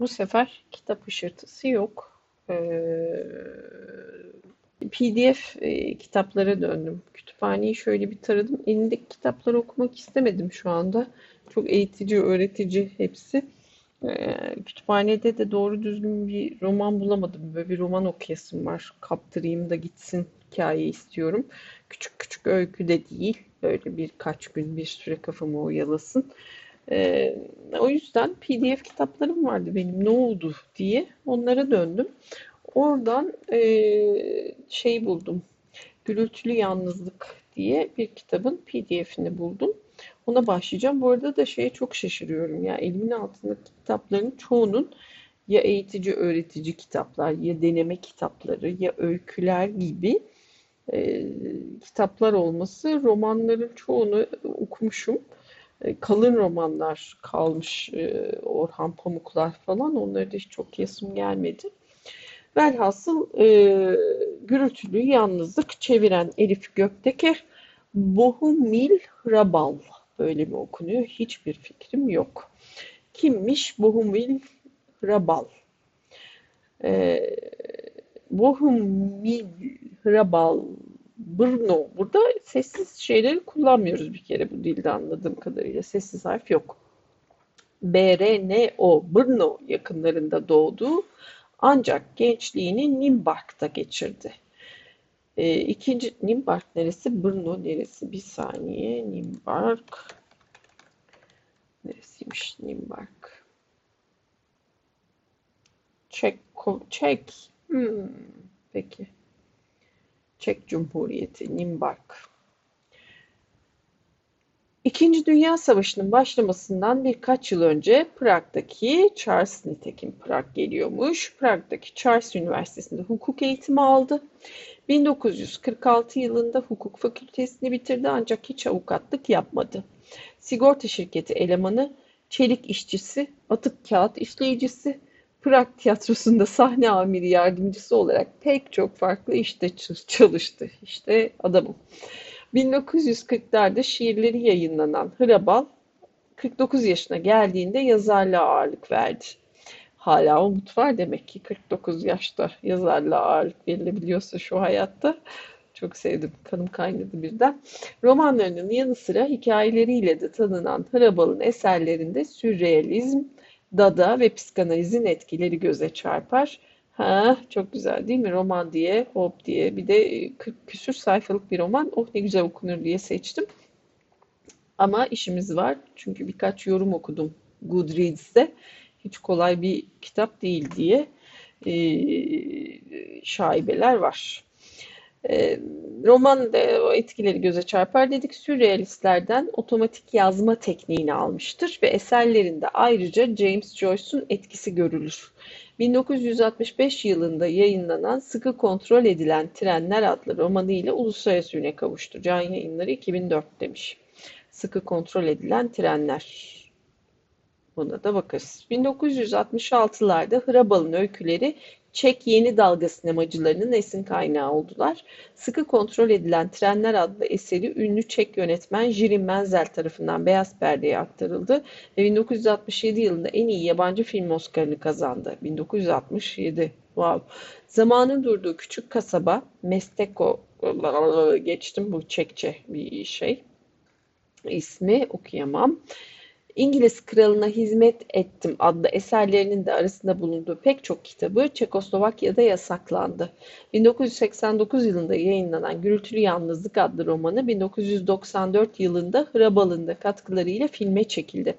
Bu sefer kitap ışırtısı yok. Ee, PDF e, kitaplara döndüm. Kütüphaneyi şöyle bir taradım. Elindeki kitapları okumak istemedim şu anda. Çok eğitici, öğretici hepsi. Ee, kütüphanede de doğru düzgün bir roman bulamadım. Böyle bir roman okuyasım var. Kaptırayım da gitsin hikaye istiyorum. Küçük küçük öykü de değil. Böyle birkaç gün bir süre kafamı oyalasın. Ee, o yüzden PDF kitaplarım vardı benim ne oldu diye onlara döndüm. Oradan e, şey buldum. Gürültülü Yalnızlık diye bir kitabın PDF'ini buldum. Ona başlayacağım. Bu arada da şeye çok şaşırıyorum. Ya elimin altındaki kitapların çoğunun ya eğitici öğretici kitaplar ya deneme kitapları ya öyküler gibi e, kitaplar olması romanların çoğunu okumuşum. E, kalın romanlar kalmış e, Orhan Pamuklar falan onları da hiç çok yasım gelmedi. Velhasıl e, gürültülü yalnızlık çeviren Elif Gökteker Bohumil Hrabal böyle mi okunuyor hiçbir fikrim yok. Kimmiş Bohumil Hrabal? E, Bohumil Hrabal Brno. Burada sessiz şeyleri kullanmıyoruz bir kere bu dilde anladığım kadarıyla. Sessiz harf yok. BRNO Brno yakınlarında doğdu ancak gençliğini Nimbark'ta geçirdi. E, ikinci Nimbark neresi? Brno neresi? Bir saniye. Nimbark neresiymiş Nimbark? Çek, Çek. Hmm, peki. Çek Cumhuriyeti, Nimbark. İkinci Dünya Savaşı'nın başlamasından birkaç yıl önce Prag'daki Charles nitekim Prag geliyormuş. Prag'daki Charles Üniversitesi'nde hukuk eğitimi aldı. 1946 yılında hukuk fakültesini bitirdi ancak hiç avukatlık yapmadı. Sigorta şirketi elemanı, çelik işçisi, atık kağıt işleyicisi, Prag tiyatrosunda sahne amiri yardımcısı olarak pek çok farklı işte çalıştı. İşte adamım. 1940'larda şiirleri yayınlanan Hrabal 49 yaşına geldiğinde yazarlığa ağırlık verdi. Hala umut var demek ki 49 yaşta yazarlığa ağırlık verilebiliyorsa şu hayatta. Çok sevdim. Kanım kaynadı birden. Romanlarının yanı sıra hikayeleriyle de tanınan Hrabal'ın eserlerinde sürrealizm, dada ve psikanalizin etkileri göze çarpar. Ha, çok güzel değil mi? Roman diye, hop diye. Bir de 40 e, küsür sayfalık bir roman. Oh ne güzel okunur diye seçtim. Ama işimiz var. Çünkü birkaç yorum okudum Goodreads'te. Hiç kolay bir kitap değil diye e, şaibeler var. E, roman da o etkileri göze çarpar dedik. Sürrealistlerden otomatik yazma tekniğini almıştır ve eserlerinde ayrıca James Joyce'un etkisi görülür. 1965 yılında yayınlanan Sıkı Kontrol Edilen Trenler adlı romanı ile uluslararası üne kavuştu. Can Yayınları 2004 demiş. Sıkı Kontrol Edilen Trenler. Buna da bakarız. 1966'larda Hrabal'ın öyküleri Çek yeni dalga sinemacılarının esin kaynağı oldular. Sıkı kontrol edilen Trenler adlı eseri ünlü Çek yönetmen Jirin Menzel tarafından Beyaz Perde'ye aktarıldı ve 1967 yılında en iyi yabancı film Oscar'ını kazandı. 1967. Wow. Zamanın durduğu küçük kasaba Mesteko geçtim bu Çekçe bir şey. İsmi okuyamam. İngiliz kralına hizmet ettim adlı eserlerinin de arasında bulunduğu pek çok kitabı Çekoslovakya'da yasaklandı. 1989 yılında yayınlanan Gürültülü Yalnızlık adlı romanı 1994 yılında Hrabal'ın da katkılarıyla filme çekildi.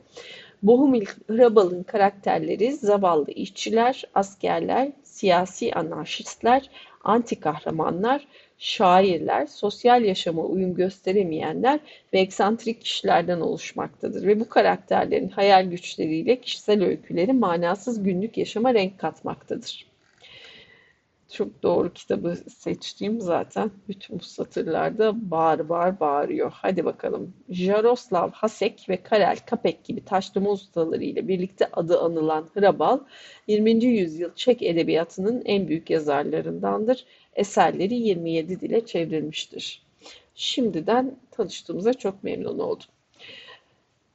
Bohumil Hrabal'ın karakterleri zavallı işçiler, askerler, siyasi anarşistler, anti kahramanlar, şairler, sosyal yaşama uyum gösteremeyenler ve eksantrik kişilerden oluşmaktadır ve bu karakterlerin hayal güçleriyle kişisel öyküleri manasız günlük yaşama renk katmaktadır. Çok doğru kitabı seçtiğim zaten bütün bu satırlarda bağır bağır bağırıyor. Hadi bakalım. Jaroslav Hasek ve Karel Kapek gibi taşlama ustaları birlikte adı anılan Hrabal, 20. yüzyıl Çek edebiyatının en büyük yazarlarındandır eserleri 27 dile çevrilmiştir. Şimdiden tanıştığımıza çok memnun oldum.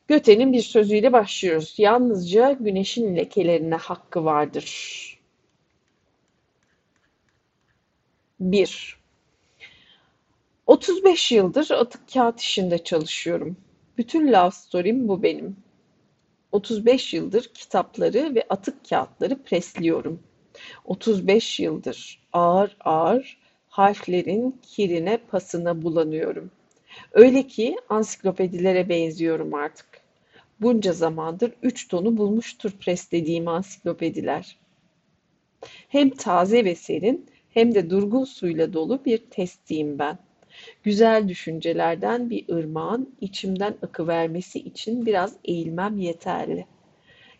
Göte'nin bir sözüyle başlıyoruz. Yalnızca güneşin lekelerine hakkı vardır. 1. 35 yıldır atık kağıt işinde çalışıyorum. Bütün love story'm bu benim. 35 yıldır kitapları ve atık kağıtları presliyorum. 35 yıldır ağır ağır harflerin kirine pasına bulanıyorum. Öyle ki ansiklopedilere benziyorum artık. Bunca zamandır üç tonu bulmuştur preslediğim ansiklopediler. Hem taze ve serin hem de durgun suyla dolu bir testiyim ben. Güzel düşüncelerden bir ırmağın içimden akıvermesi için biraz eğilmem yeterli.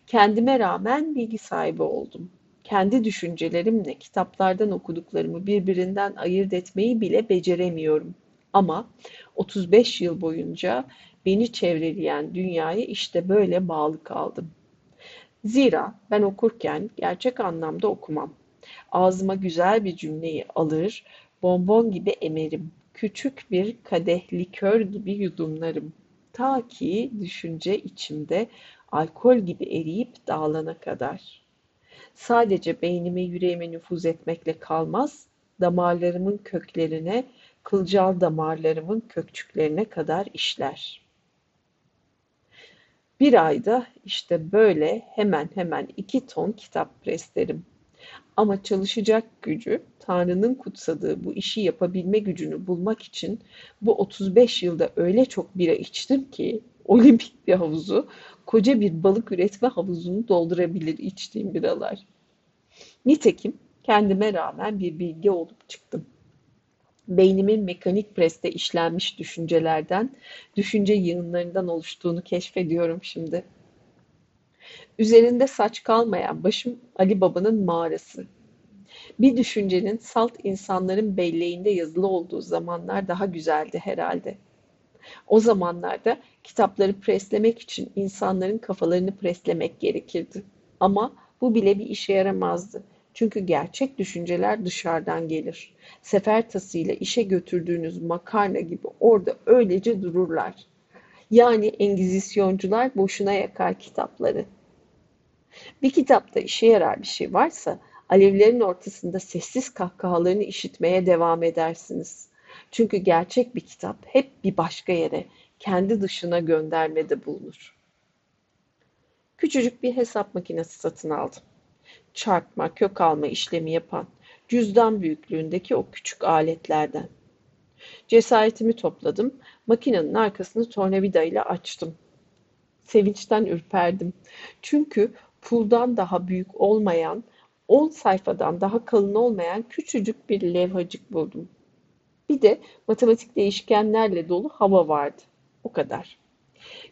Kendime rağmen bilgi sahibi oldum. Kendi düşüncelerimle kitaplardan okuduklarımı birbirinden ayırt etmeyi bile beceremiyorum. Ama 35 yıl boyunca beni çevreleyen dünyaya işte böyle bağlı kaldım. Zira ben okurken gerçek anlamda okumam. Ağzıma güzel bir cümleyi alır, bonbon gibi emerim. Küçük bir kadeh likör gibi yudumlarım. Ta ki düşünce içimde alkol gibi eriyip dağılana kadar. Sadece beynime yüreğime nüfuz etmekle kalmaz, damarlarımın köklerine, kılcal damarlarımın kökçüklerine kadar işler. Bir ayda işte böyle hemen hemen iki ton kitap preslerim. Ama çalışacak gücü, Tanrı'nın kutsadığı bu işi yapabilme gücünü bulmak için bu 35 yılda öyle çok bira içtim ki olimpik bir havuzu, koca bir balık üretme havuzunu doldurabilir içtiğim biralar. Nitekim kendime rağmen bir bilgi olup çıktım. Beynimin mekanik preste işlenmiş düşüncelerden, düşünce yığınlarından oluştuğunu keşfediyorum şimdi. Üzerinde saç kalmayan başım Ali Baba'nın mağarası. Bir düşüncenin salt insanların belleğinde yazılı olduğu zamanlar daha güzeldi herhalde. O zamanlarda kitapları preslemek için insanların kafalarını preslemek gerekirdi. Ama bu bile bir işe yaramazdı. Çünkü gerçek düşünceler dışarıdan gelir. Sefer tasıyla işe götürdüğünüz makarna gibi orada öylece dururlar. Yani engizisyoncular boşuna yakar kitapları. Bir kitapta işe yarar bir şey varsa alevlerin ortasında sessiz kahkahalarını işitmeye devam edersiniz. Çünkü gerçek bir kitap hep bir başka yere, kendi dışına göndermede bulunur. Küçücük bir hesap makinesi satın aldım. Çarpma, kök alma işlemi yapan, cüzdan büyüklüğündeki o küçük aletlerden. Cesaretimi topladım, makinenin arkasını tornavida ile açtım. Sevinçten ürperdim. Çünkü puldan daha büyük olmayan, 10 sayfadan daha kalın olmayan küçücük bir levhacık buldum. Bir de matematik değişkenlerle dolu hava vardı. O kadar.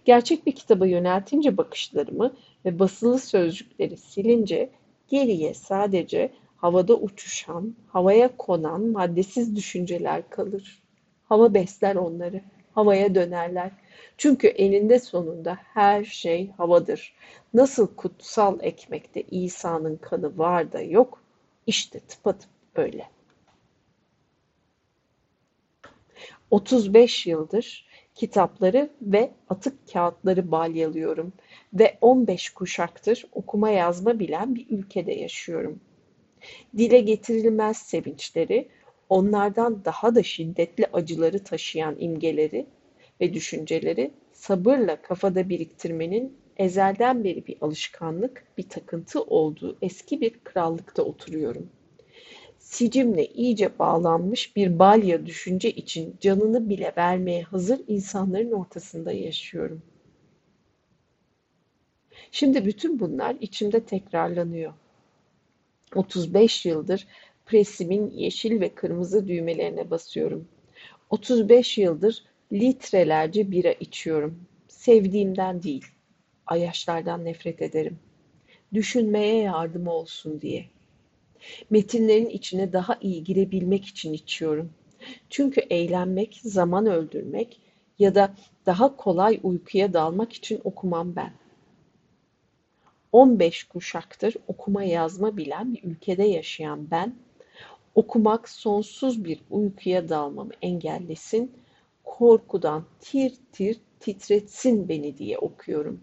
Gerçek bir kitaba yöneltince bakışlarımı ve basılı sözcükleri silince geriye sadece havada uçuşan, havaya konan maddesiz düşünceler kalır. Hava besler onları, havaya dönerler. Çünkü eninde sonunda her şey havadır. Nasıl kutsal ekmekte İsa'nın kanı var da yok, işte tıpatıp öyle. 35 yıldır kitapları ve atık kağıtları balyalıyorum ve 15 kuşaktır okuma yazma bilen bir ülkede yaşıyorum. Dile getirilmez sevinçleri, onlardan daha da şiddetli acıları taşıyan imgeleri ve düşünceleri sabırla kafada biriktirmenin ezelden beri bir alışkanlık, bir takıntı olduğu eski bir krallıkta oturuyorum. Sicimle iyice bağlanmış bir balya düşünce için canını bile vermeye hazır insanların ortasında yaşıyorum. Şimdi bütün bunlar içimde tekrarlanıyor. 35 yıldır presimin yeşil ve kırmızı düğmelerine basıyorum. 35 yıldır litrelerce bira içiyorum. Sevdiğimden değil, ayaşlardan nefret ederim. Düşünmeye yardım olsun diye. Metinlerin içine daha iyi girebilmek için içiyorum. Çünkü eğlenmek, zaman öldürmek ya da daha kolay uykuya dalmak için okumam ben. 15 kuşaktır okuma yazma bilen bir ülkede yaşayan ben, okumak sonsuz bir uykuya dalmamı engellesin, korkudan tir tir titretsin beni diye okuyorum.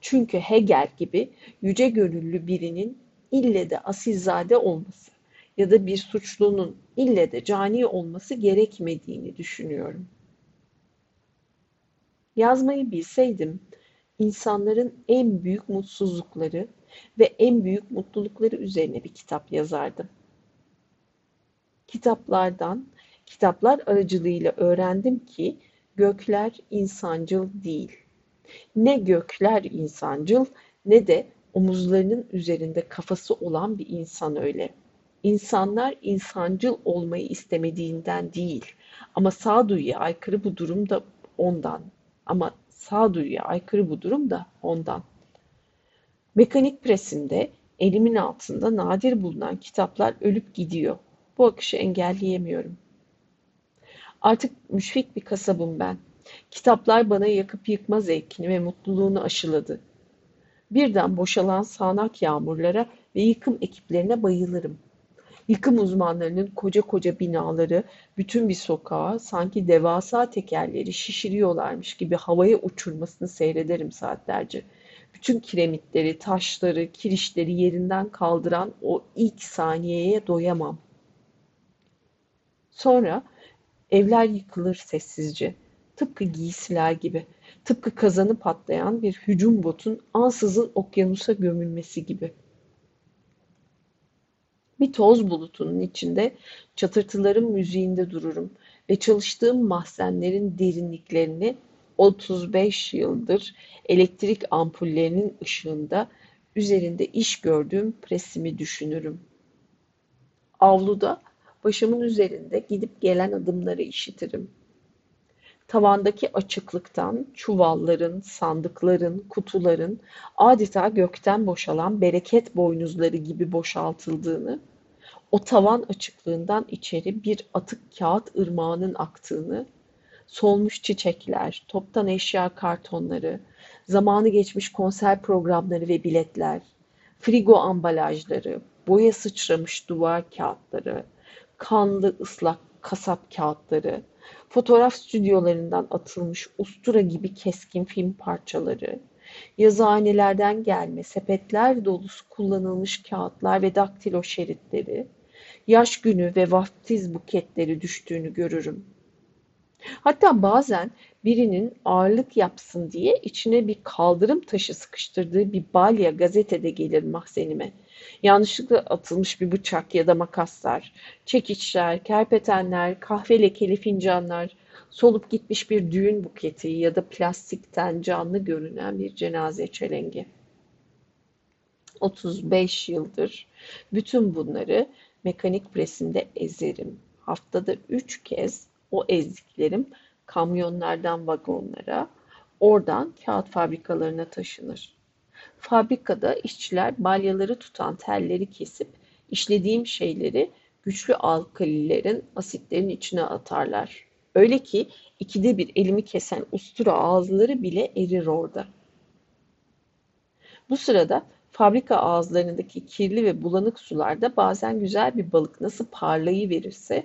Çünkü Hegel gibi yüce gönüllü birinin ille de asilzade olması ya da bir suçlunun ille de cani olması gerekmediğini düşünüyorum. Yazmayı bilseydim, insanların en büyük mutsuzlukları ve en büyük mutlulukları üzerine bir kitap yazardım. Kitaplardan, kitaplar aracılığıyla öğrendim ki gökler insancıl değil. Ne gökler insancıl ne de omuzlarının üzerinde kafası olan bir insan öyle. İnsanlar insancıl olmayı istemediğinden değil ama sağduyuya aykırı bu durum da ondan. Ama sağduyuya aykırı bu durum da ondan. Mekanik presinde elimin altında nadir bulunan kitaplar ölüp gidiyor. Bu akışı engelleyemiyorum. Artık müşfik bir kasabım ben. Kitaplar bana yakıp yıkma zevkini ve mutluluğunu aşıladı. Birden boşalan sağanak yağmurlara ve yıkım ekiplerine bayılırım. Yıkım uzmanlarının koca koca binaları bütün bir sokağa sanki devasa tekerleri şişiriyorlarmış gibi havaya uçurmasını seyrederim saatlerce. Bütün kiremitleri, taşları, kirişleri yerinden kaldıran o ilk saniyeye doyamam. Sonra evler yıkılır sessizce. Tıpkı giysiler gibi. Tıpkı kazanı patlayan bir hücum botun ansızın okyanusa gömülmesi gibi.'' Bir toz bulutunun içinde çatırtıların müziğinde dururum ve çalıştığım mahzenlerin derinliklerini 35 yıldır elektrik ampullerinin ışığında üzerinde iş gördüğüm presimi düşünürüm. Avluda başımın üzerinde gidip gelen adımları işitirim. Tavandaki açıklıktan çuvalların, sandıkların, kutuların adeta gökten boşalan bereket boynuzları gibi boşaltıldığını, o tavan açıklığından içeri bir atık kağıt ırmağının aktığını, solmuş çiçekler, toptan eşya kartonları, zamanı geçmiş konser programları ve biletler, frigo ambalajları, boya sıçramış duvar kağıtları, kanlı ıslak kasap kağıtları, fotoğraf stüdyolarından atılmış ustura gibi keskin film parçaları, yazıhanelerden gelme sepetler dolusu kullanılmış kağıtlar ve daktilo şeritleri, yaş günü ve vaftiz buketleri düştüğünü görürüm. Hatta bazen birinin ağırlık yapsın diye içine bir kaldırım taşı sıkıştırdığı bir balya gazetede gelir mahzenime. Yanlışlıkla atılmış bir bıçak ya da makaslar, çekiçler, kerpetenler, kahve lekeli fincanlar, solup gitmiş bir düğün buketi ya da plastikten canlı görünen bir cenaze çelengi. 35 yıldır bütün bunları mekanik presinde ezerim. Haftada 3 kez o ezdiklerim kamyonlardan vagonlara, oradan kağıt fabrikalarına taşınır. Fabrikada işçiler balyaları tutan telleri kesip işlediğim şeyleri güçlü alkalilerin, asitlerin içine atarlar. Öyle ki ikide bir elimi kesen ustura ağızları bile erir orada. Bu sırada fabrika ağızlarındaki kirli ve bulanık sularda bazen güzel bir balık nasıl parlayı verirse,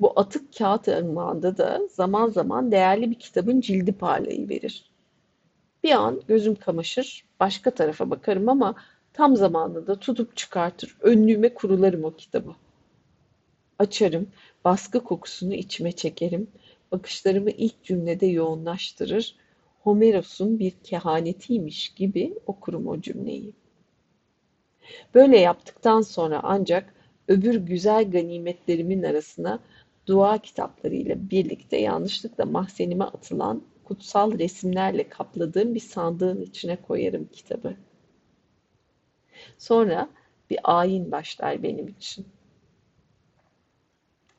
bu atık kağıt ırmağında da zaman zaman değerli bir kitabın cildi parlayı verir. Bir an gözüm kamaşır, başka tarafa bakarım ama tam zamanında tutup çıkartır, önlüğüme kurularım o kitabı. Açarım, baskı kokusunu içime çekerim, bakışlarımı ilk cümlede yoğunlaştırır, Homeros'un bir kehanetiymiş gibi okurum o cümleyi. Böyle yaptıktan sonra ancak öbür güzel ganimetlerimin arasına dua kitaplarıyla birlikte yanlışlıkla mahzenime atılan kutsal resimlerle kapladığım bir sandığın içine koyarım kitabı. Sonra bir ayin başlar benim için.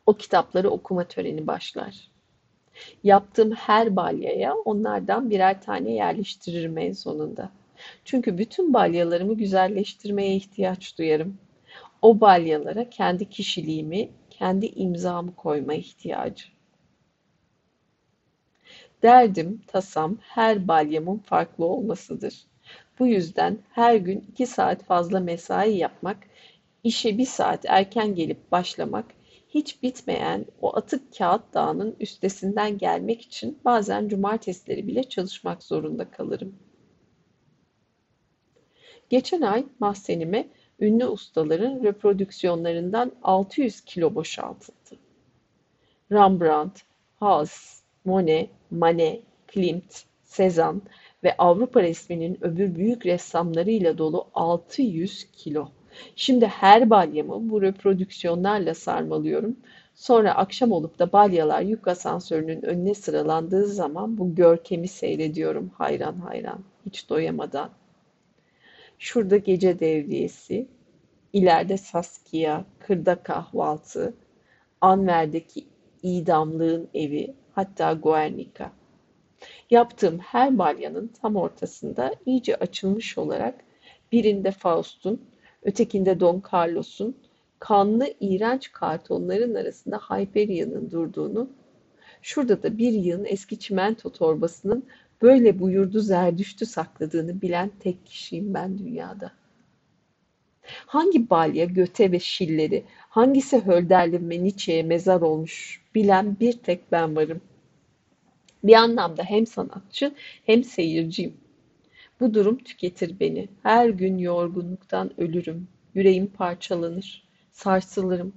O kitapları okuma töreni başlar. Yaptığım her balyaya onlardan birer tane yerleştiririm en sonunda. Çünkü bütün balyalarımı güzelleştirmeye ihtiyaç duyarım. O balyalara kendi kişiliğimi, kendi imzamı koyma ihtiyacı. Derdim, tasam her balyamın farklı olmasıdır. Bu yüzden her gün iki saat fazla mesai yapmak, işe bir saat erken gelip başlamak, hiç bitmeyen o atık kağıt dağının üstesinden gelmek için bazen cumartesileri bile çalışmak zorunda kalırım. Geçen ay mahzenime ünlü ustaların reprodüksiyonlarından 600 kilo boşaltıldı. Rembrandt, Haas, Monet, Manet, Klimt, Cezanne ve Avrupa resminin öbür büyük ressamlarıyla dolu 600 kilo. Şimdi her balyamı bu reprodüksiyonlarla sarmalıyorum. Sonra akşam olup da balyalar yük asansörünün önüne sıralandığı zaman bu görkemi seyrediyorum hayran hayran, hiç doyamadan. Şurada gece devriyesi, ileride Saskia, kırda kahvaltı, Anver'deki idamlığın evi, hatta Guernica. Yaptığım her balyanın tam ortasında iyice açılmış olarak birinde Faust'un, ötekinde Don Carlos'un, kanlı iğrenç kartonların arasında Hyperia'nın durduğunu, şurada da bir yığın eski çimento torbasının böyle buyurdu zerdüştü sakladığını bilen tek kişiyim ben dünyada. Hangi balya göte ve şilleri, hangisi Hölderlin ve Nietzsche'ye mezar olmuş bilen bir tek ben varım. Bir anlamda hem sanatçı hem seyirciyim. Bu durum tüketir beni. Her gün yorgunluktan ölürüm. Yüreğim parçalanır, sarsılırım.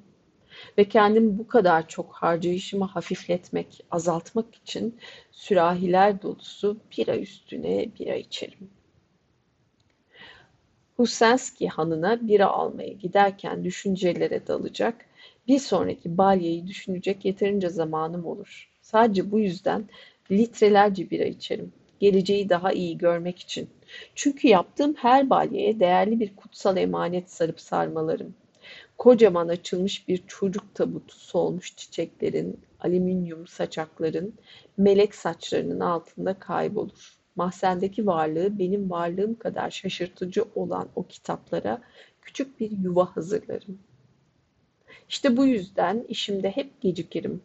Ve kendimi bu kadar çok harcayışımı hafifletmek, azaltmak için sürahiler dolusu bira üstüne bira içerim. Husenski hanına bira almaya giderken düşüncelere dalacak, bir sonraki balyayı düşünecek yeterince zamanım olur. Sadece bu yüzden litrelerce bira içerim. Geleceği daha iyi görmek için. Çünkü yaptığım her balyaya değerli bir kutsal emanet sarıp sarmalarım. Kocaman açılmış bir çocuk tabutu solmuş çiçeklerin, alüminyum saçakların, melek saçlarının altında kaybolur. Mahzendeki varlığı benim varlığım kadar şaşırtıcı olan o kitaplara küçük bir yuva hazırlarım. İşte bu yüzden işimde hep gecikirim.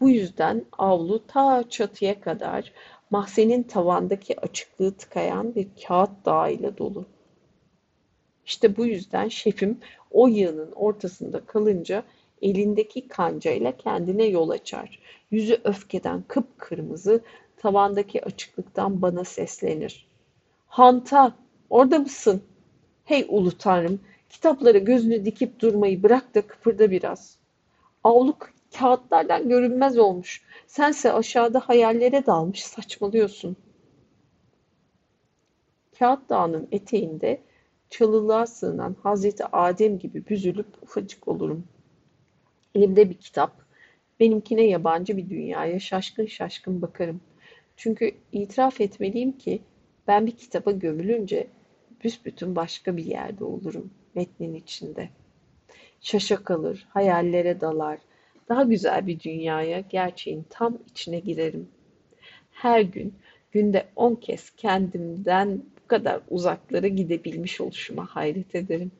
Bu yüzden avlu ta çatıya kadar mahzenin tavandaki açıklığı tıkayan bir kağıt dağıyla dolu. İşte bu yüzden şefim o yığının ortasında kalınca elindeki kancayla kendine yol açar. Yüzü öfkeden kıpkırmızı, tavandaki açıklıktan bana seslenir. Hanta, orada mısın? Hey ulu tanrım, kitaplara gözünü dikip durmayı bırak da kıpırda biraz. Avluk kağıtlardan görünmez olmuş. Sense aşağıda hayallere dalmış saçmalıyorsun. Kağıt dağının eteğinde çalılığa sığınan Hazreti Adem gibi büzülüp ufacık olurum. Elimde bir kitap, benimkine yabancı bir dünyaya şaşkın şaşkın bakarım. Çünkü itiraf etmeliyim ki ben bir kitaba gömülünce büsbütün başka bir yerde olurum metnin içinde. Şaşa kalır, hayallere dalar, daha güzel bir dünyaya, gerçeğin tam içine girerim. Her gün, günde on kez kendimden bu kadar uzaklara gidebilmiş oluşuma hayret ederim.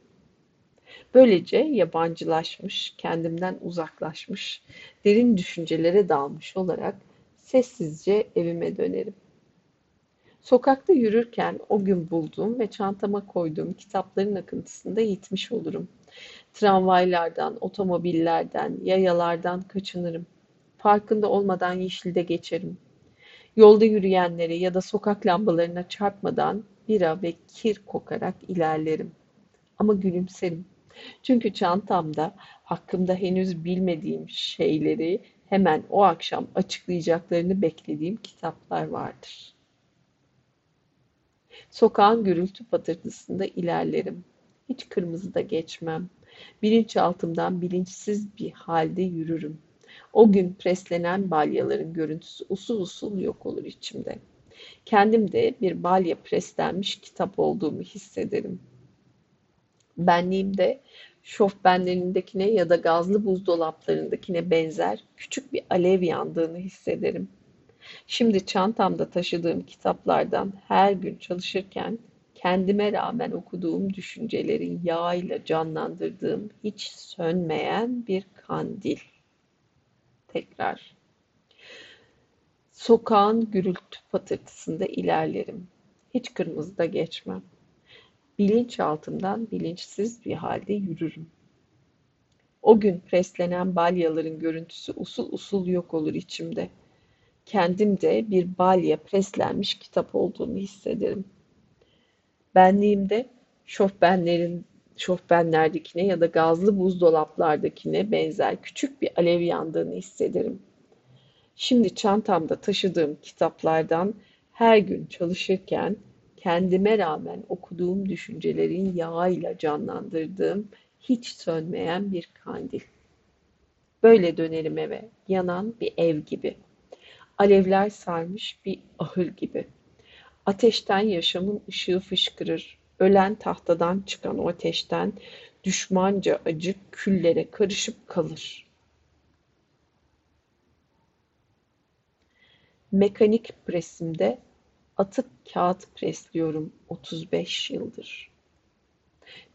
Böylece yabancılaşmış, kendimden uzaklaşmış, derin düşüncelere dalmış olarak sessizce evime dönerim. Sokakta yürürken o gün bulduğum ve çantama koyduğum kitapların akıntısında yitmiş olurum. Tramvaylardan, otomobillerden, yayalardan kaçınırım. Farkında olmadan yeşilde geçerim. Yolda yürüyenlere ya da sokak lambalarına çarpmadan bira ve kir kokarak ilerlerim. Ama gülümserim. Çünkü çantamda hakkımda henüz bilmediğim şeyleri hemen o akşam açıklayacaklarını beklediğim kitaplar vardır. Sokağın gürültü patırtısında ilerlerim. Hiç kırmızıda geçmem. Bilinçaltımdan bilinçsiz bir halde yürürüm. O gün preslenen balyaların görüntüsü usul usul yok olur içimde. Kendim de bir balya preslenmiş kitap olduğumu hissederim. Benliğimde şofbenlerindekine ya da gazlı buzdolaplarındakine benzer küçük bir alev yandığını hissederim. Şimdi çantamda taşıdığım kitaplardan her gün çalışırken kendime rağmen okuduğum düşüncelerin yağıyla canlandırdığım hiç sönmeyen bir kandil. Tekrar. Sokağın gürültü patırtısında ilerlerim. Hiç kırmızıda geçmem. Bilinç altından bilinçsiz bir halde yürürüm. O gün preslenen balyaların görüntüsü usul usul yok olur içimde. Kendim de bir balya preslenmiş kitap olduğunu hissederim. Benliğimde şofbenlerin şofbenlerdekine ya da gazlı buzdolaplardakine benzer küçük bir alev yandığını hissederim. Şimdi çantamda taşıdığım kitaplardan her gün çalışırken kendime rağmen okuduğum düşüncelerin yağıyla canlandırdığım hiç sönmeyen bir kandil. Böyle dönerim eve, yanan bir ev gibi. Alevler sarmış bir ahır gibi. Ateşten yaşamın ışığı fışkırır. Ölen tahtadan çıkan o ateşten düşmanca acı küllere karışıp kalır. Mekanik presimde atık kağıt presliyorum 35 yıldır.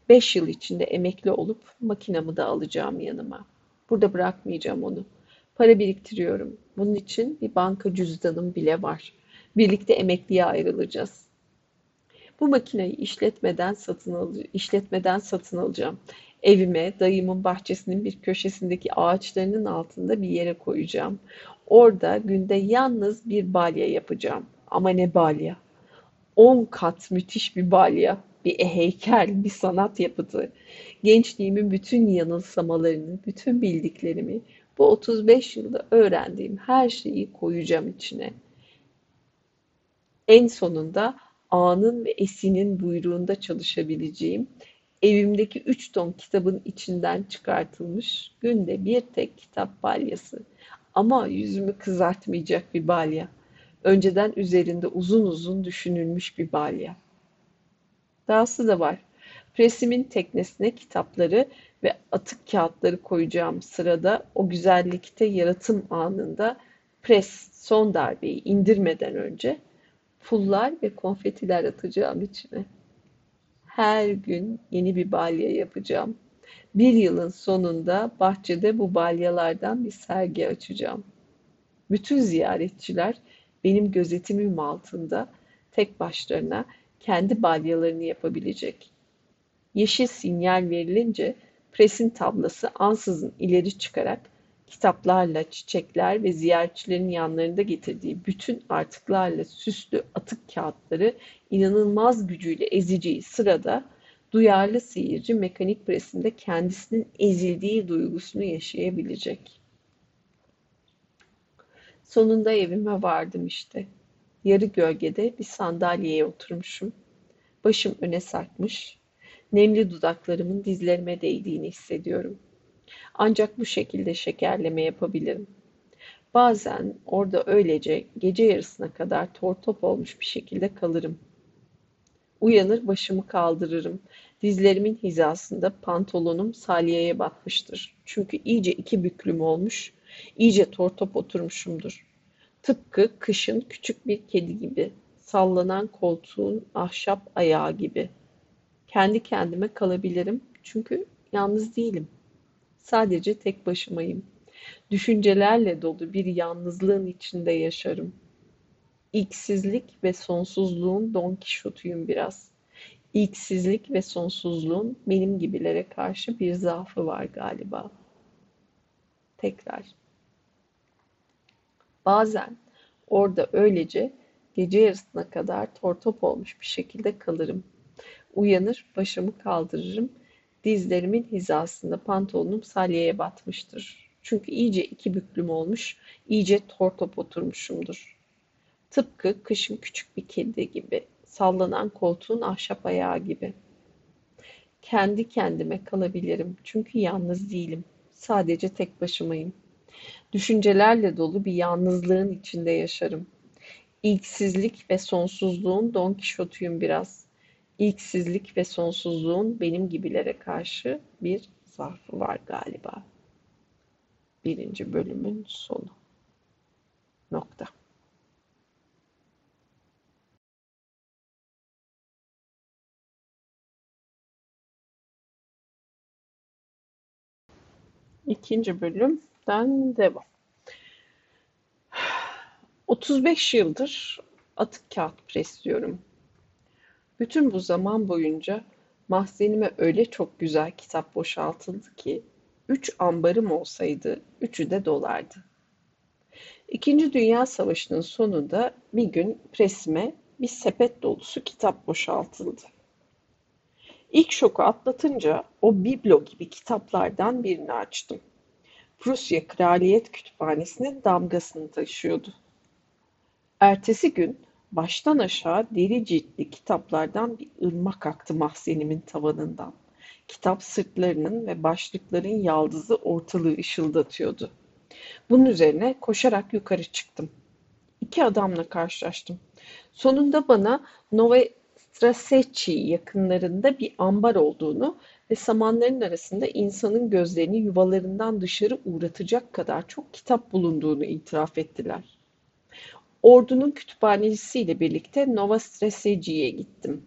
5 yıl içinde emekli olup makinamı da alacağım yanıma. Burada bırakmayacağım onu. Para biriktiriyorum. Bunun için bir banka cüzdanım bile var. Birlikte emekliye ayrılacağız. Bu makineyi işletmeden satın al işletmeden satın alacağım. Evime, dayımın bahçesinin bir köşesindeki ağaçlarının altında bir yere koyacağım. Orada günde yalnız bir balya yapacağım. Ama ne balya? 10 kat müthiş bir balya, bir heykel, bir sanat yapıtı. Gençliğimin bütün yanılsamalarını, bütün bildiklerimi, bu 35 yılda öğrendiğim her şeyi koyacağım içine. En sonunda A'nın ve Esin'in buyruğunda çalışabileceğim, evimdeki üç ton kitabın içinden çıkartılmış günde bir tek kitap balyası. Ama yüzümü kızartmayacak bir balya. Önceden üzerinde uzun uzun düşünülmüş bir balya. Dahası da var. Presimin teknesine kitapları ve atık kağıtları koyacağım sırada o güzellikte yaratım anında pres son darbeyi indirmeden önce pullar ve konfetiler atacağım içine. Her gün yeni bir balya yapacağım. Bir yılın sonunda bahçede bu balyalardan bir sergi açacağım. Bütün ziyaretçiler benim gözetimim altında tek başlarına kendi balyalarını yapabilecek. Yeşil sinyal verilince presin tablası ansızın ileri çıkarak kitaplarla, çiçekler ve ziyaretçilerin yanlarında getirdiği bütün artıklarla süslü atık kağıtları inanılmaz gücüyle ezeceği sırada duyarlı seyirci mekanik presinde kendisinin ezildiği duygusunu yaşayabilecek. Sonunda evime vardım işte. Yarı gölgede bir sandalyeye oturmuşum. Başım öne sarkmış, nemli dudaklarımın dizlerime değdiğini hissediyorum. Ancak bu şekilde şekerleme yapabilirim. Bazen orada öylece gece yarısına kadar tortop olmuş bir şekilde kalırım. Uyanır başımı kaldırırım. Dizlerimin hizasında pantolonum salyaya batmıştır. Çünkü iyice iki büklüm olmuş, iyice tortop oturmuşumdur. Tıpkı kışın küçük bir kedi gibi, sallanan koltuğun ahşap ayağı gibi. Kendi kendime kalabilirim çünkü yalnız değilim. Sadece tek başımayım. Düşüncelerle dolu bir yalnızlığın içinde yaşarım. İlksizlik ve sonsuzluğun Don Kişot'uyum biraz. İlksizlik ve sonsuzluğun benim gibilere karşı bir zaafı var galiba. Tekrar. Bazen orada öylece gece yarısına kadar tortop olmuş bir şekilde kalırım. Uyanır, başımı kaldırırım Dizlerimin hizasında pantolonum salyeye batmıştır. Çünkü iyice iki büklüm olmuş, iyice tortop oturmuşumdur. Tıpkı kışın küçük bir kedi gibi, sallanan koltuğun ahşap ayağı gibi. Kendi kendime kalabilirim çünkü yalnız değilim. Sadece tek başımayım. Düşüncelerle dolu bir yalnızlığın içinde yaşarım. İlksizlik ve sonsuzluğun Don Kişot'uyum biraz ilksizlik ve sonsuzluğun benim gibilere karşı bir zaafı var galiba. Birinci bölümün sonu. Nokta. İkinci bölümden devam. 35 yıldır atık kağıt presliyorum bütün bu zaman boyunca mahzenime öyle çok güzel kitap boşaltıldı ki Üç ambarım olsaydı üçü de dolardı. İkinci Dünya Savaşı'nın sonunda bir gün presime bir sepet dolusu kitap boşaltıldı. İlk şoku atlatınca o biblo gibi kitaplardan birini açtım. Prusya Kraliyet Kütüphanesi'nin damgasını taşıyordu. Ertesi gün baştan aşağı deri ciltli kitaplardan bir ırmak aktı mahzenimin tavanından. Kitap sırtlarının ve başlıkların yaldızı ortalığı ışıldatıyordu. Bunun üzerine koşarak yukarı çıktım. İki adamla karşılaştım. Sonunda bana Nova Strasecci yakınlarında bir ambar olduğunu ve samanların arasında insanın gözlerini yuvalarından dışarı uğratacak kadar çok kitap bulunduğunu itiraf ettiler. Ordunun kütüphanecisiyle birlikte Nova Strasecci'ye gittim.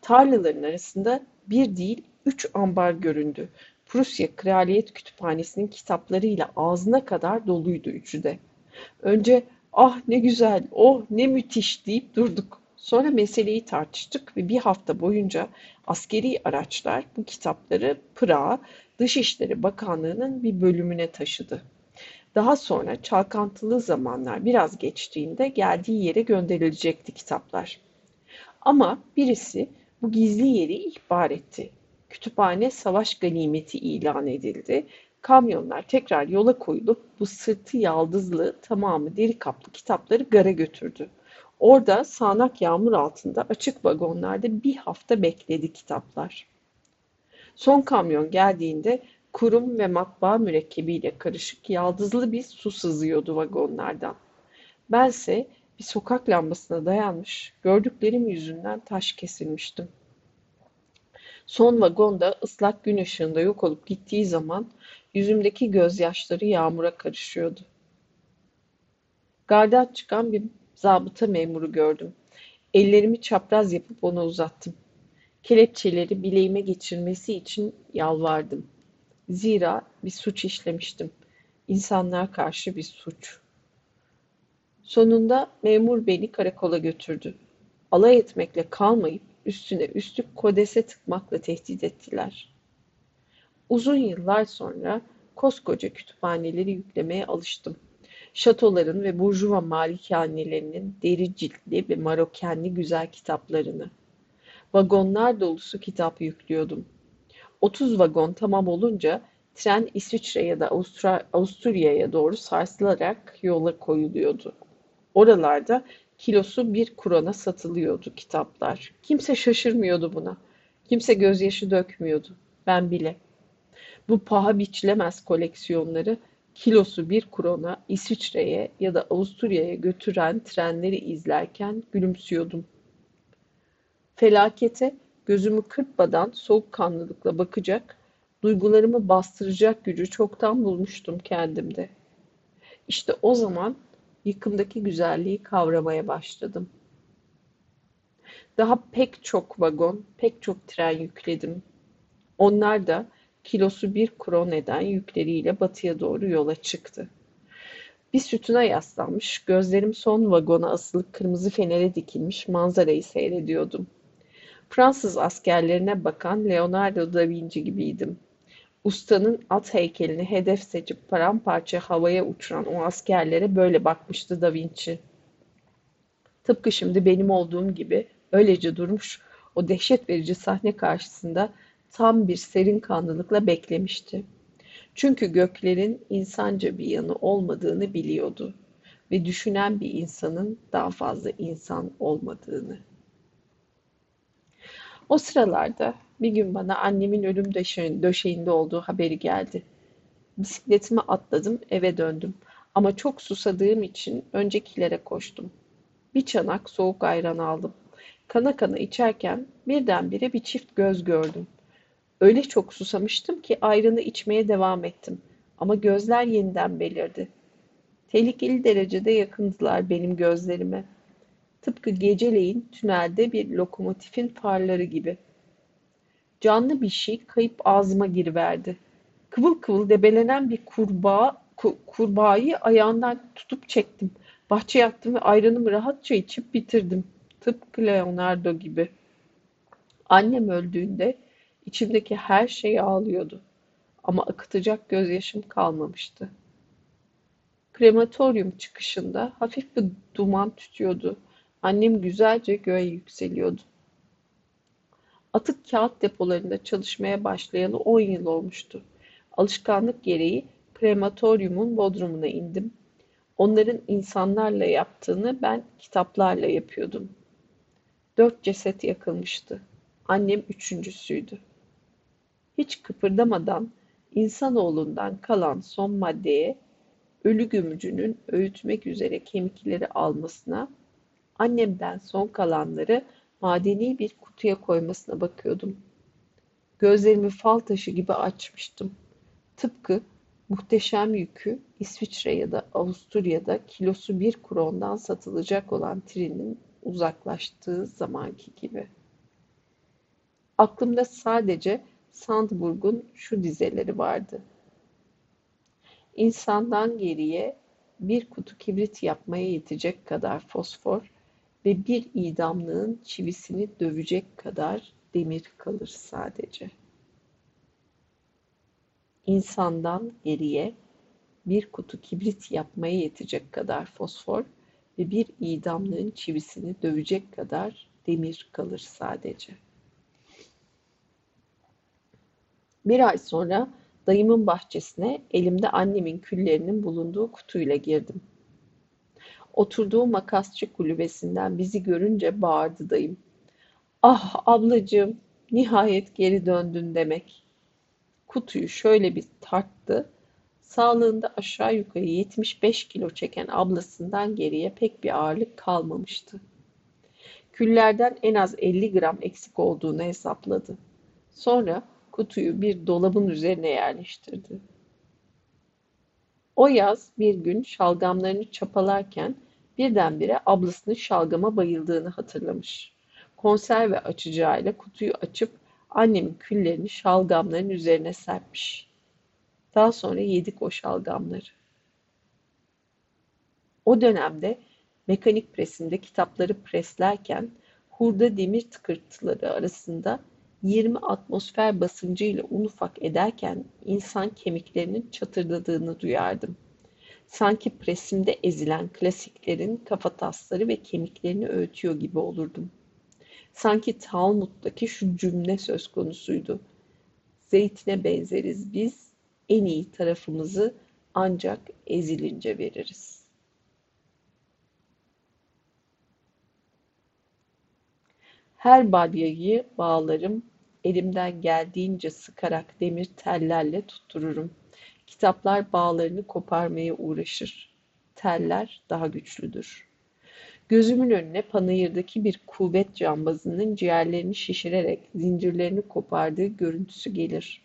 Tarlaların arasında bir değil üç ambar göründü. Prusya Kraliyet Kütüphanesi'nin kitaplarıyla ağzına kadar doluydu üçü de. Önce ah ne güzel, oh ne müthiş deyip durduk. Sonra meseleyi tartıştık ve bir hafta boyunca askeri araçlar bu kitapları Pırağa Dışişleri Bakanlığı'nın bir bölümüne taşıdı. Daha sonra çalkantılı zamanlar biraz geçtiğinde geldiği yere gönderilecekti kitaplar. Ama birisi bu gizli yeri ihbar etti. Kütüphane savaş ganimeti ilan edildi. Kamyonlar tekrar yola koyulup bu sırtı yaldızlı tamamı deri kaplı kitapları gara götürdü. Orada sağanak yağmur altında açık vagonlarda bir hafta bekledi kitaplar. Son kamyon geldiğinde kurum ve matbaa mürekkebiyle karışık yaldızlı bir su sızıyordu vagonlardan. Bense bir sokak lambasına dayanmış, gördüklerim yüzünden taş kesilmiştim. Son vagonda ıslak gün ışığında yok olup gittiği zaman yüzümdeki gözyaşları yağmura karışıyordu. Gardan çıkan bir zabıta memuru gördüm. Ellerimi çapraz yapıp ona uzattım. Kelepçeleri bileğime geçirmesi için yalvardım. Zira bir suç işlemiştim. İnsanlar karşı bir suç. Sonunda memur beni karakola götürdü. Alay etmekle kalmayıp üstüne üstlük kodese tıkmakla tehdit ettiler. Uzun yıllar sonra koskoca kütüphaneleri yüklemeye alıştım. Şatoların ve burjuva malikanelerinin deri ciltli ve marokenli güzel kitaplarını. Vagonlar dolusu kitap yüklüyordum. 30 vagon tamam olunca tren İsviçre ya da Avusturya'ya doğru sarsılarak yola koyuluyordu. Oralarda kilosu bir kurona satılıyordu kitaplar. Kimse şaşırmıyordu buna. Kimse gözyaşı dökmüyordu. Ben bile. Bu paha biçilemez koleksiyonları kilosu bir krona İsviçre'ye ya da Avusturya'ya götüren trenleri izlerken gülümsüyordum. Felakete gözümü kırpmadan soğukkanlılıkla bakacak, duygularımı bastıracak gücü çoktan bulmuştum kendimde. İşte o zaman yıkımdaki güzelliği kavramaya başladım. Daha pek çok vagon, pek çok tren yükledim. Onlar da kilosu bir kron eden yükleriyle batıya doğru yola çıktı. Bir sütuna yaslanmış, gözlerim son vagona asılı kırmızı fenere dikilmiş manzarayı seyrediyordum. Fransız askerlerine bakan Leonardo da Vinci gibiydim. Ustanın at heykelini hedef seçip paramparça havaya uçuran o askerlere böyle bakmıştı Da Vinci. Tıpkı şimdi benim olduğum gibi öylece durmuş o dehşet verici sahne karşısında tam bir serin kanlılıkla beklemişti. Çünkü göklerin insanca bir yanı olmadığını biliyordu ve düşünen bir insanın daha fazla insan olmadığını. O sıralarda bir gün bana annemin ölüm döşeğinde olduğu haberi geldi. Bisikletimi atladım, eve döndüm. Ama çok susadığım için öncekilere koştum. Bir çanak soğuk ayran aldım. Kana kana içerken birdenbire bir çift göz gördüm. Öyle çok susamıştım ki ayranı içmeye devam ettim. Ama gözler yeniden belirdi. Tehlikeli derecede yakındılar benim gözlerime. Tıpkı geceleyin tünelde bir lokomotifin farları gibi. Canlı bir şey kayıp ağzıma giriverdi. Kıvıl kıvıl debelenen bir kurbağa, kurbağayı ayağından tutup çektim. Bahçeye attım ve ayranımı rahatça içip bitirdim. Tıpkı Leonardo gibi. Annem öldüğünde İçimdeki her şey ağlıyordu. ama akıtacak gözyaşım kalmamıştı. Krematoryum çıkışında hafif bir duman tütüyordu. Annem güzelce göğe yükseliyordu. Atık kağıt depolarında çalışmaya başlayalı 10 yıl olmuştu. Alışkanlık gereği krematoryumun bodrumuna indim. Onların insanlarla yaptığını ben kitaplarla yapıyordum. Dört ceset yakılmıştı. Annem üçüncüsüydü. Hiç kıpırdamadan insanoğlundan kalan son maddeye ölü gömücünün öğütmek üzere kemikleri almasına, annemden son kalanları madeni bir kutuya koymasına bakıyordum. Gözlerimi fal taşı gibi açmıştım. Tıpkı muhteşem yükü İsviçre ya da Avusturya'da kilosu bir krondan satılacak olan trenin uzaklaştığı zamanki gibi. Aklımda sadece Sandburg'un şu dizeleri vardı. İnsandan geriye bir kutu kibrit yapmaya yetecek kadar fosfor ve bir idamlığın çivisini dövecek kadar demir kalır sadece. İnsandan geriye bir kutu kibrit yapmaya yetecek kadar fosfor ve bir idamlığın çivisini dövecek kadar demir kalır sadece. Bir ay sonra dayımın bahçesine elimde annemin küllerinin bulunduğu kutuyla girdim. Oturduğu makasçı kulübesinden bizi görünce bağırdı dayım. Ah ablacığım, nihayet geri döndün demek. Kutuyu şöyle bir tarttı. Sağlığında aşağı yukarı 75 kilo çeken ablasından geriye pek bir ağırlık kalmamıştı. Küllerden en az 50 gram eksik olduğunu hesapladı. Sonra kutuyu bir dolabın üzerine yerleştirdi. O yaz bir gün şalgamlarını çapalarken birdenbire ablasının şalgama bayıldığını hatırlamış. Konserve açacağıyla kutuyu açıp annemin küllerini şalgamların üzerine serpmiş. Daha sonra yedik o şalgamları. O dönemde mekanik presinde kitapları preslerken hurda demir tıkırtıları arasında 20 atmosfer basıncıyla un ufak ederken insan kemiklerinin çatırdadığını duyardım. Sanki presimde ezilen klasiklerin kafatasları ve kemiklerini öğütüyor gibi olurdum. Sanki Talmud'daki şu cümle söz konusuydu. Zeytine benzeriz biz, en iyi tarafımızı ancak ezilince veririz. Her balyayı bağlarım, elimden geldiğince sıkarak demir tellerle tuttururum. Kitaplar bağlarını koparmaya uğraşır. Teller daha güçlüdür. Gözümün önüne panayırdaki bir kuvvet cambazının ciğerlerini şişirerek zincirlerini kopardığı görüntüsü gelir.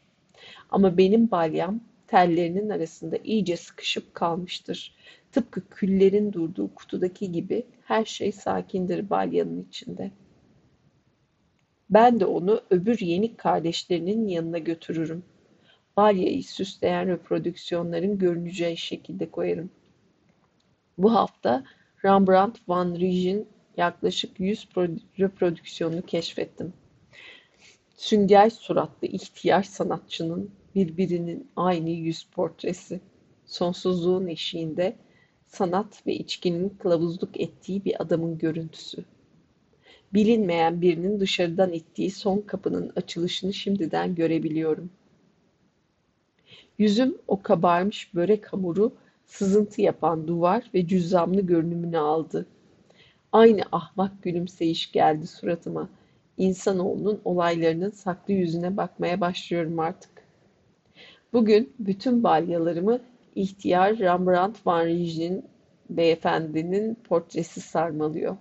Ama benim balyam tellerinin arasında iyice sıkışıp kalmıştır. Tıpkı küllerin durduğu kutudaki gibi her şey sakindir balyanın içinde. Ben de onu öbür yenik kardeşlerinin yanına götürürüm. Balyayı süsleyen reprodüksiyonların görüneceği şekilde koyarım. Bu hafta Rembrandt van Rijs'in yaklaşık 100 reprodüksiyonunu keşfettim. Sünger suratlı ihtiyar sanatçının birbirinin aynı yüz portresi. Sonsuzluğun eşiğinde sanat ve içkinin kılavuzluk ettiği bir adamın görüntüsü. Bilinmeyen birinin dışarıdan ittiği son kapının açılışını şimdiden görebiliyorum. Yüzüm o kabarmış börek hamuru, sızıntı yapan duvar ve cüzzamlı görünümünü aldı. Aynı ahmak gülümseyiş geldi suratıma. İnsanoğlunun olaylarının saklı yüzüne bakmaya başlıyorum artık. Bugün bütün balyalarımı ihtiyar Rembrandt van Rijs'in beyefendinin portresi sarmalıyor.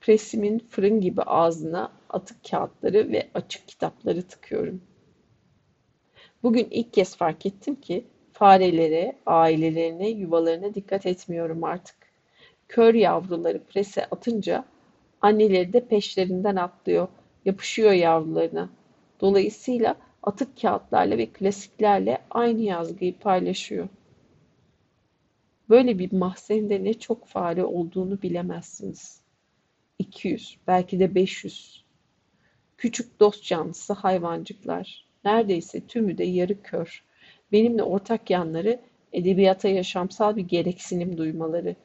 Presimin fırın gibi ağzına atık kağıtları ve açık kitapları tıkıyorum. Bugün ilk kez fark ettim ki farelere, ailelerine, yuvalarına dikkat etmiyorum artık. Kör yavruları prese atınca anneleri de peşlerinden atlıyor, yapışıyor yavrularına. Dolayısıyla atık kağıtlarla ve klasiklerle aynı yazgıyı paylaşıyor. Böyle bir mahzende ne çok fare olduğunu bilemezsiniz. 200, belki de 500. Küçük dost canlısı hayvancıklar. Neredeyse tümü de yarı kör. Benimle ortak yanları edebiyata yaşamsal bir gereksinim duymaları.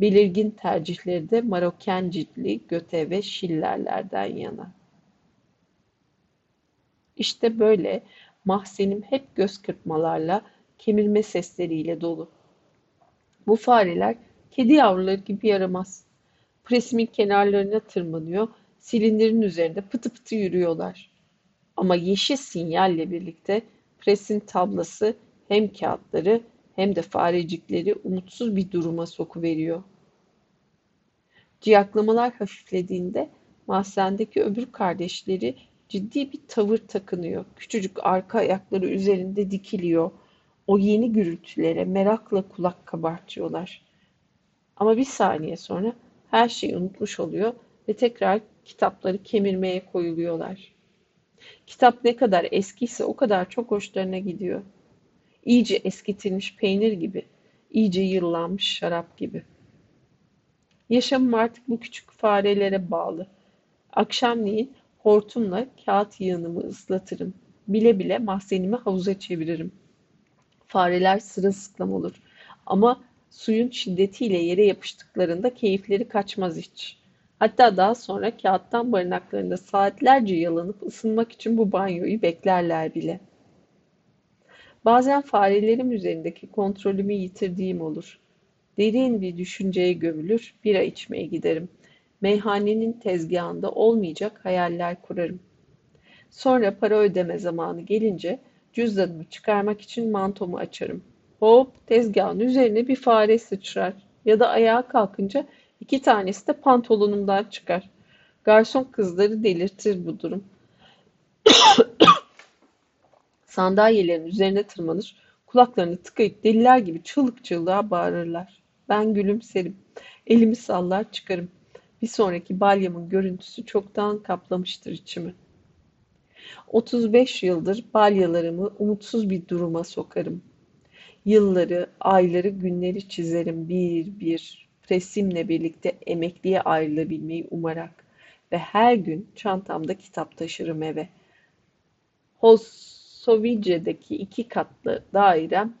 Belirgin tercihleri de Maroken ciltli Göte ve Schiller'lerden yana. İşte böyle mahzenim hep göz kırpmalarla, kemirme sesleriyle dolu. Bu fareler kedi yavruları gibi yaramaz. Presimin kenarlarına tırmanıyor, silindirin üzerinde pıtı pıtı yürüyorlar. Ama yeşil sinyalle birlikte presin tablası hem kağıtları hem de farecikleri umutsuz bir duruma sokuveriyor. Ciyaklamalar hafiflediğinde mahzendeki öbür kardeşleri ciddi bir tavır takınıyor. Küçücük arka ayakları üzerinde dikiliyor. O yeni gürültülere merakla kulak kabartıyorlar. Ama bir saniye sonra her şeyi unutmuş oluyor ve tekrar kitapları kemirmeye koyuluyorlar. Kitap ne kadar eskiyse o kadar çok hoşlarına gidiyor. İyice eskitilmiş peynir gibi, iyice yıllanmış şarap gibi. Yaşamım artık bu küçük farelere bağlı. Akşamleyin hortumla kağıt yığınımı ıslatırım. Bile bile mahzenimi havuza çeviririm. Fareler sırılsıklam olur. Ama suyun şiddetiyle yere yapıştıklarında keyifleri kaçmaz hiç. Hatta daha sonra kağıttan barınaklarında saatlerce yalanıp ısınmak için bu banyoyu beklerler bile. Bazen farelerim üzerindeki kontrolümü yitirdiğim olur. Derin bir düşünceye gömülür, bira içmeye giderim. Meyhanenin tezgahında olmayacak hayaller kurarım. Sonra para ödeme zamanı gelince cüzdanımı çıkarmak için mantomu açarım. Hop tezgahın üzerine bir fare sıçrar ya da ayağa kalkınca iki tanesi de pantolonumdan çıkar. Garson kızları delirtir bu durum. Sandalyelerin üzerine tırmanır, kulaklarını tıkayıp deliler gibi çığlık çığlığa bağırırlar. Ben gülümserim, elimi sallar çıkarım. Bir sonraki balyamın görüntüsü çoktan kaplamıştır içimi. 35 yıldır balyalarımı umutsuz bir duruma sokarım. Yılları, ayları, günleri çizerim bir bir. Presimle birlikte emekliye ayrılabilmeyi umarak ve her gün çantamda kitap taşırım eve. Hosovice'deki iki katlı dairem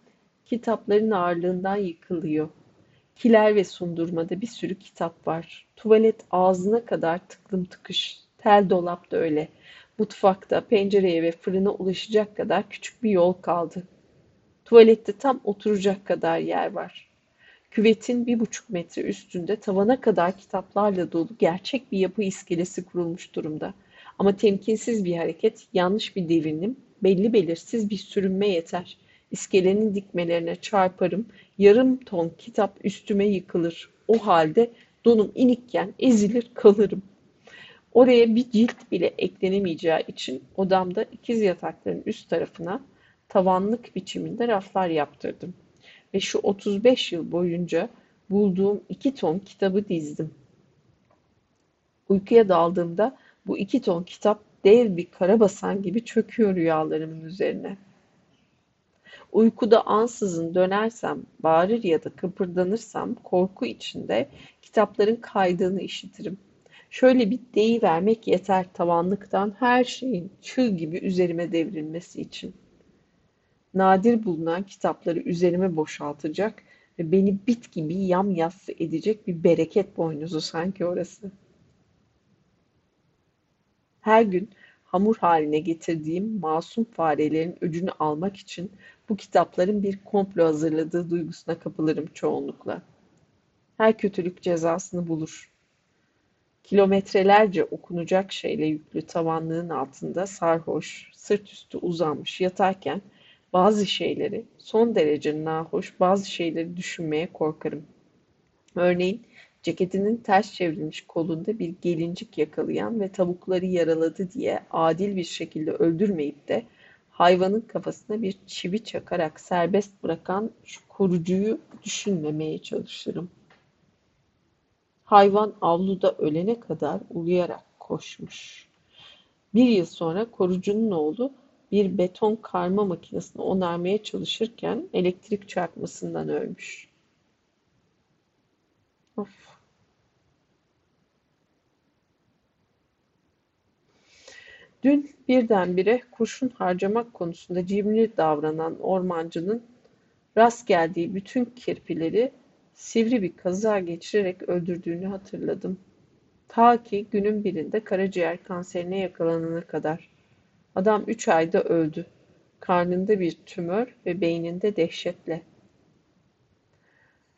kitapların ağırlığından yıkılıyor. Kiler ve sundurmada bir sürü kitap var. Tuvalet ağzına kadar tıklım tıkış. Tel dolap da öyle. Mutfakta pencereye ve fırına ulaşacak kadar küçük bir yol kaldı. Tuvalette tam oturacak kadar yer var. Küvetin bir buçuk metre üstünde tavana kadar kitaplarla dolu gerçek bir yapı iskelesi kurulmuş durumda. Ama temkinsiz bir hareket, yanlış bir devinim, belli belirsiz bir sürünme yeter. İskelenin dikmelerine çarparım, yarım ton kitap üstüme yıkılır. O halde donum inikken ezilir kalırım. Oraya bir cilt bile eklenemeyeceği için odamda ikiz yatakların üst tarafına tavanlık biçiminde raflar yaptırdım. Ve şu 35 yıl boyunca bulduğum iki ton kitabı dizdim. Uykuya daldığımda bu iki ton kitap dev bir karabasan gibi çöküyor rüyalarımın üzerine. Uykuda ansızın dönersem, bağırır ya da kıpırdanırsam korku içinde kitapların kaydığını işitirim. Şöyle bir deyivermek yeter tavanlıktan her şeyin çığ gibi üzerime devrilmesi için. Nadir bulunan kitapları üzerime boşaltacak ve beni bit gibi yamyassı edecek bir bereket boynuzu sanki orası. Her gün hamur haline getirdiğim masum farelerin öcünü almak için bu kitapların bir komplo hazırladığı duygusuna kapılırım çoğunlukla. Her kötülük cezasını bulur. Kilometrelerce okunacak şeyle yüklü tavanlığın altında sarhoş, sırt üstü uzanmış yatarken bazı şeyleri, son derece nahoş bazı şeyleri düşünmeye korkarım. Örneğin ceketinin ters çevrilmiş kolunda bir gelincik yakalayan ve tavukları yaraladı diye adil bir şekilde öldürmeyip de hayvanın kafasına bir çivi çakarak serbest bırakan şu korucuyu düşünmemeye çalışırım. Hayvan avluda ölene kadar uluyarak koşmuş. Bir yıl sonra korucunun oğlu bir beton karma makinesini onarmaya çalışırken elektrik çarpmasından ölmüş. Dün birdenbire kurşun harcamak konusunda cimri davranan ormancının rast geldiği bütün kirpileri sivri bir kaza geçirerek öldürdüğünü hatırladım. Ta ki günün birinde karaciğer kanserine yakalanana kadar. Adam üç ayda öldü. Karnında bir tümör ve beyninde dehşetle.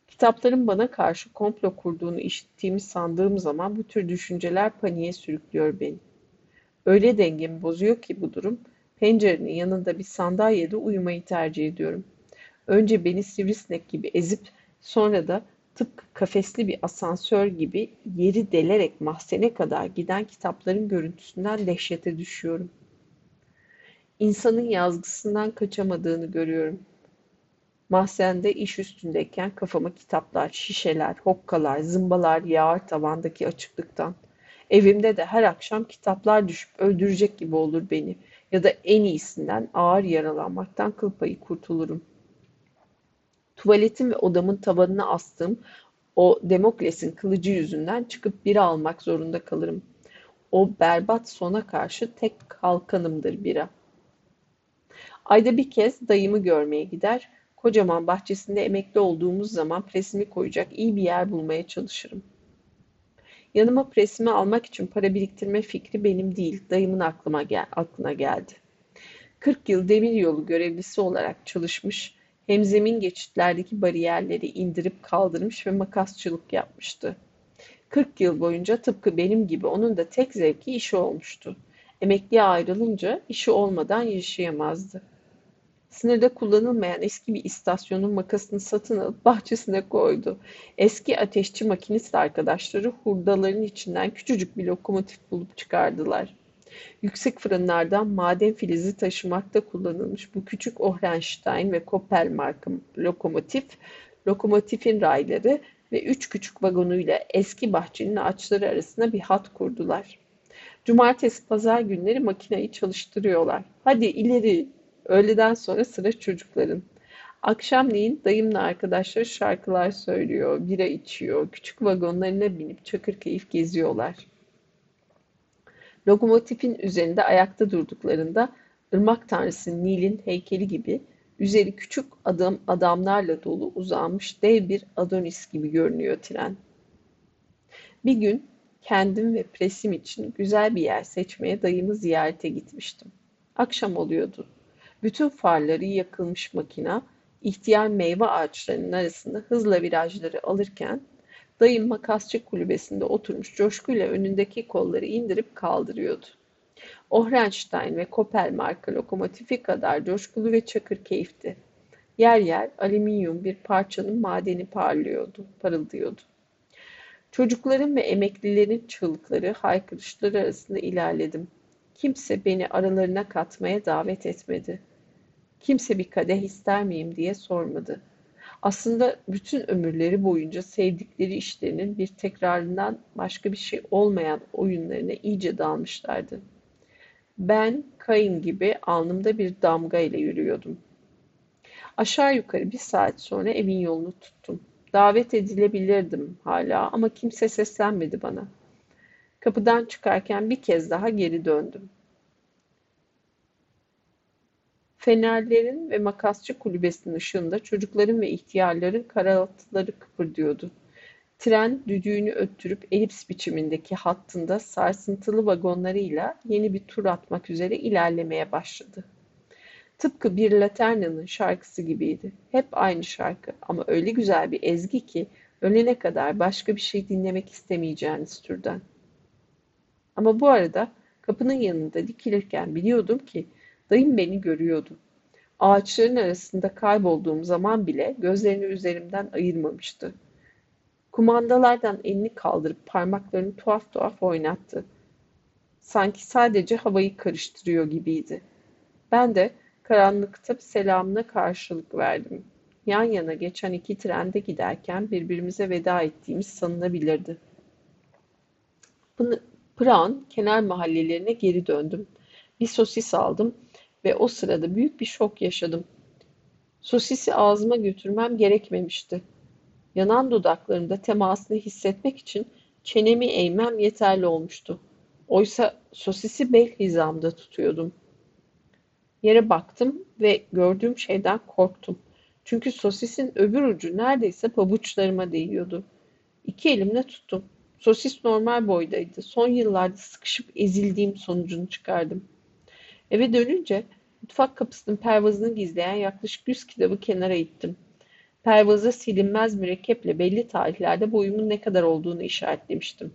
Kitapların bana karşı komplo kurduğunu işittiğimi sandığım zaman bu tür düşünceler paniğe sürüklüyor beni. Öyle dengemi bozuyor ki bu durum, pencerenin yanında bir sandalyede uyumayı tercih ediyorum. Önce beni sivrisinek gibi ezip sonra da tıpkı kafesli bir asansör gibi yeri delerek mahzene kadar giden kitapların görüntüsünden dehşete düşüyorum. İnsanın yazgısından kaçamadığını görüyorum. Mahzende iş üstündeyken kafama kitaplar, şişeler, hokkalar, zımbalar yağar tavandaki açıklıktan. Evimde de her akşam kitaplar düşüp öldürecek gibi olur beni ya da en iyisinden ağır yaralanmaktan kıl payı kurtulurum. Tuvaletin ve odamın tavanına astığım o Demokles'in kılıcı yüzünden çıkıp bira almak zorunda kalırım. O berbat sona karşı tek kalkanımdır bira. Ayda bir kez dayımı görmeye gider, kocaman bahçesinde emekli olduğumuz zaman presimi koyacak iyi bir yer bulmaya çalışırım. Yanıma presimi almak için para biriktirme fikri benim değil, dayımın aklıma gel aklına geldi. 40 yıl demir yolu görevlisi olarak çalışmış, hemzemin geçitlerdeki bariyerleri indirip kaldırmış ve makasçılık yapmıştı. 40 yıl boyunca tıpkı benim gibi onun da tek zevki işi olmuştu. Emekliye ayrılınca işi olmadan yaşayamazdı. Sınırda kullanılmayan eski bir istasyonun makasını satın alıp bahçesine koydu. Eski ateşçi makinist arkadaşları hurdaların içinden küçücük bir lokomotif bulup çıkardılar. Yüksek fırınlardan maden filizi taşımakta kullanılmış bu küçük Ohrenstein ve Koppel marka lokomotif, lokomotifin rayları ve üç küçük vagonuyla eski bahçenin ağaçları arasında bir hat kurdular. Cumartesi pazar günleri makineyi çalıştırıyorlar. Hadi ileri Öğleden sonra sıra çocukların. Akşamleyin dayımla arkadaşlar şarkılar söylüyor, bira içiyor, küçük vagonlarına binip çakır keyif geziyorlar. Lokomotifin üzerinde ayakta durduklarında ırmak tanrısı Nil'in heykeli gibi üzeri küçük adam adamlarla dolu uzanmış dev bir Adonis gibi görünüyor tren. Bir gün kendim ve presim için güzel bir yer seçmeye dayımı ziyarete gitmiştim. Akşam oluyordu. Bütün farları yakılmış makina, ihtiyar meyve ağaçlarının arasında hızla virajları alırken, dayım makasçı kulübesinde oturmuş coşkuyla önündeki kolları indirip kaldırıyordu. Ohrenstein ve Kopel marka lokomotifi kadar coşkulu ve çakır keyifti. Yer yer alüminyum bir parçanın madeni parlıyordu, parıldıyordu. Çocukların ve emeklilerin çığlıkları, haykırışları arasında ilerledim. Kimse beni aralarına katmaya davet etmedi. Kimse bir kadeh ister miyim diye sormadı. Aslında bütün ömürleri boyunca sevdikleri işlerinin bir tekrarından başka bir şey olmayan oyunlarına iyice dalmışlardı. Ben Kain gibi alnımda bir damga ile yürüyordum. Aşağı yukarı bir saat sonra evin yolunu tuttum. Davet edilebilirdim hala ama kimse seslenmedi bana. Kapıdan çıkarken bir kez daha geri döndüm. Fenerlerin ve makasçı kulübesinin ışığında çocukların ve ihtiyarların karaltıları kıpırdıyordu. Tren düdüğünü öttürüp elips biçimindeki hattında sarsıntılı vagonlarıyla yeni bir tur atmak üzere ilerlemeye başladı. Tıpkı bir Laterna'nın şarkısı gibiydi. Hep aynı şarkı ama öyle güzel bir ezgi ki ölene kadar başka bir şey dinlemek istemeyeceğiniz türden. Ama bu arada kapının yanında dikilirken biliyordum ki Dayım beni görüyordu. Ağaçların arasında kaybolduğum zaman bile gözlerini üzerimden ayırmamıştı. Kumandalardan elini kaldırıp parmaklarını tuhaf tuhaf oynattı. Sanki sadece havayı karıştırıyor gibiydi. Ben de karanlıkta selamına karşılık verdim. Yan yana geçen iki trende giderken birbirimize veda ettiğimiz sanılabilirdi. Pıran kenar mahallelerine geri döndüm. Bir sosis aldım ve o sırada büyük bir şok yaşadım. Sosisi ağzıma götürmem gerekmemişti. Yanan dudaklarında temasını hissetmek için çenemi eğmem yeterli olmuştu. Oysa Sosisi bel hizamda tutuyordum. Yere baktım ve gördüğüm şeyden korktum. Çünkü sosisin öbür ucu neredeyse pabuçlarıma değiyordu. İki elimle tuttum. Sosis normal boydaydı. Son yıllarda sıkışıp ezildiğim sonucunu çıkardım. Eve dönünce mutfak kapısının pervazını gizleyen yaklaşık yüz kitabı kenara ittim. Pervaza silinmez mürekkeple belli tarihlerde boyumun ne kadar olduğunu işaretlemiştim.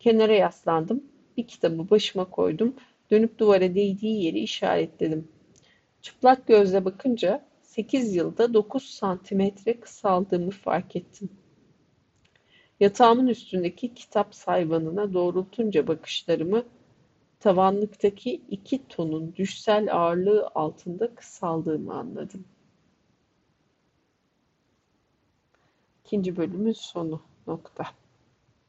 Kenara yaslandım. Bir kitabı başıma koydum. Dönüp duvara değdiği yeri işaretledim. Çıplak gözle bakınca 8 yılda 9 santimetre kısaldığımı fark ettim. Yatağımın üstündeki kitap sayvanına doğrultunca bakışlarımı tavanlıktaki iki tonun düşsel ağırlığı altında kısaldığımı anladım. İkinci bölümün sonu nokta.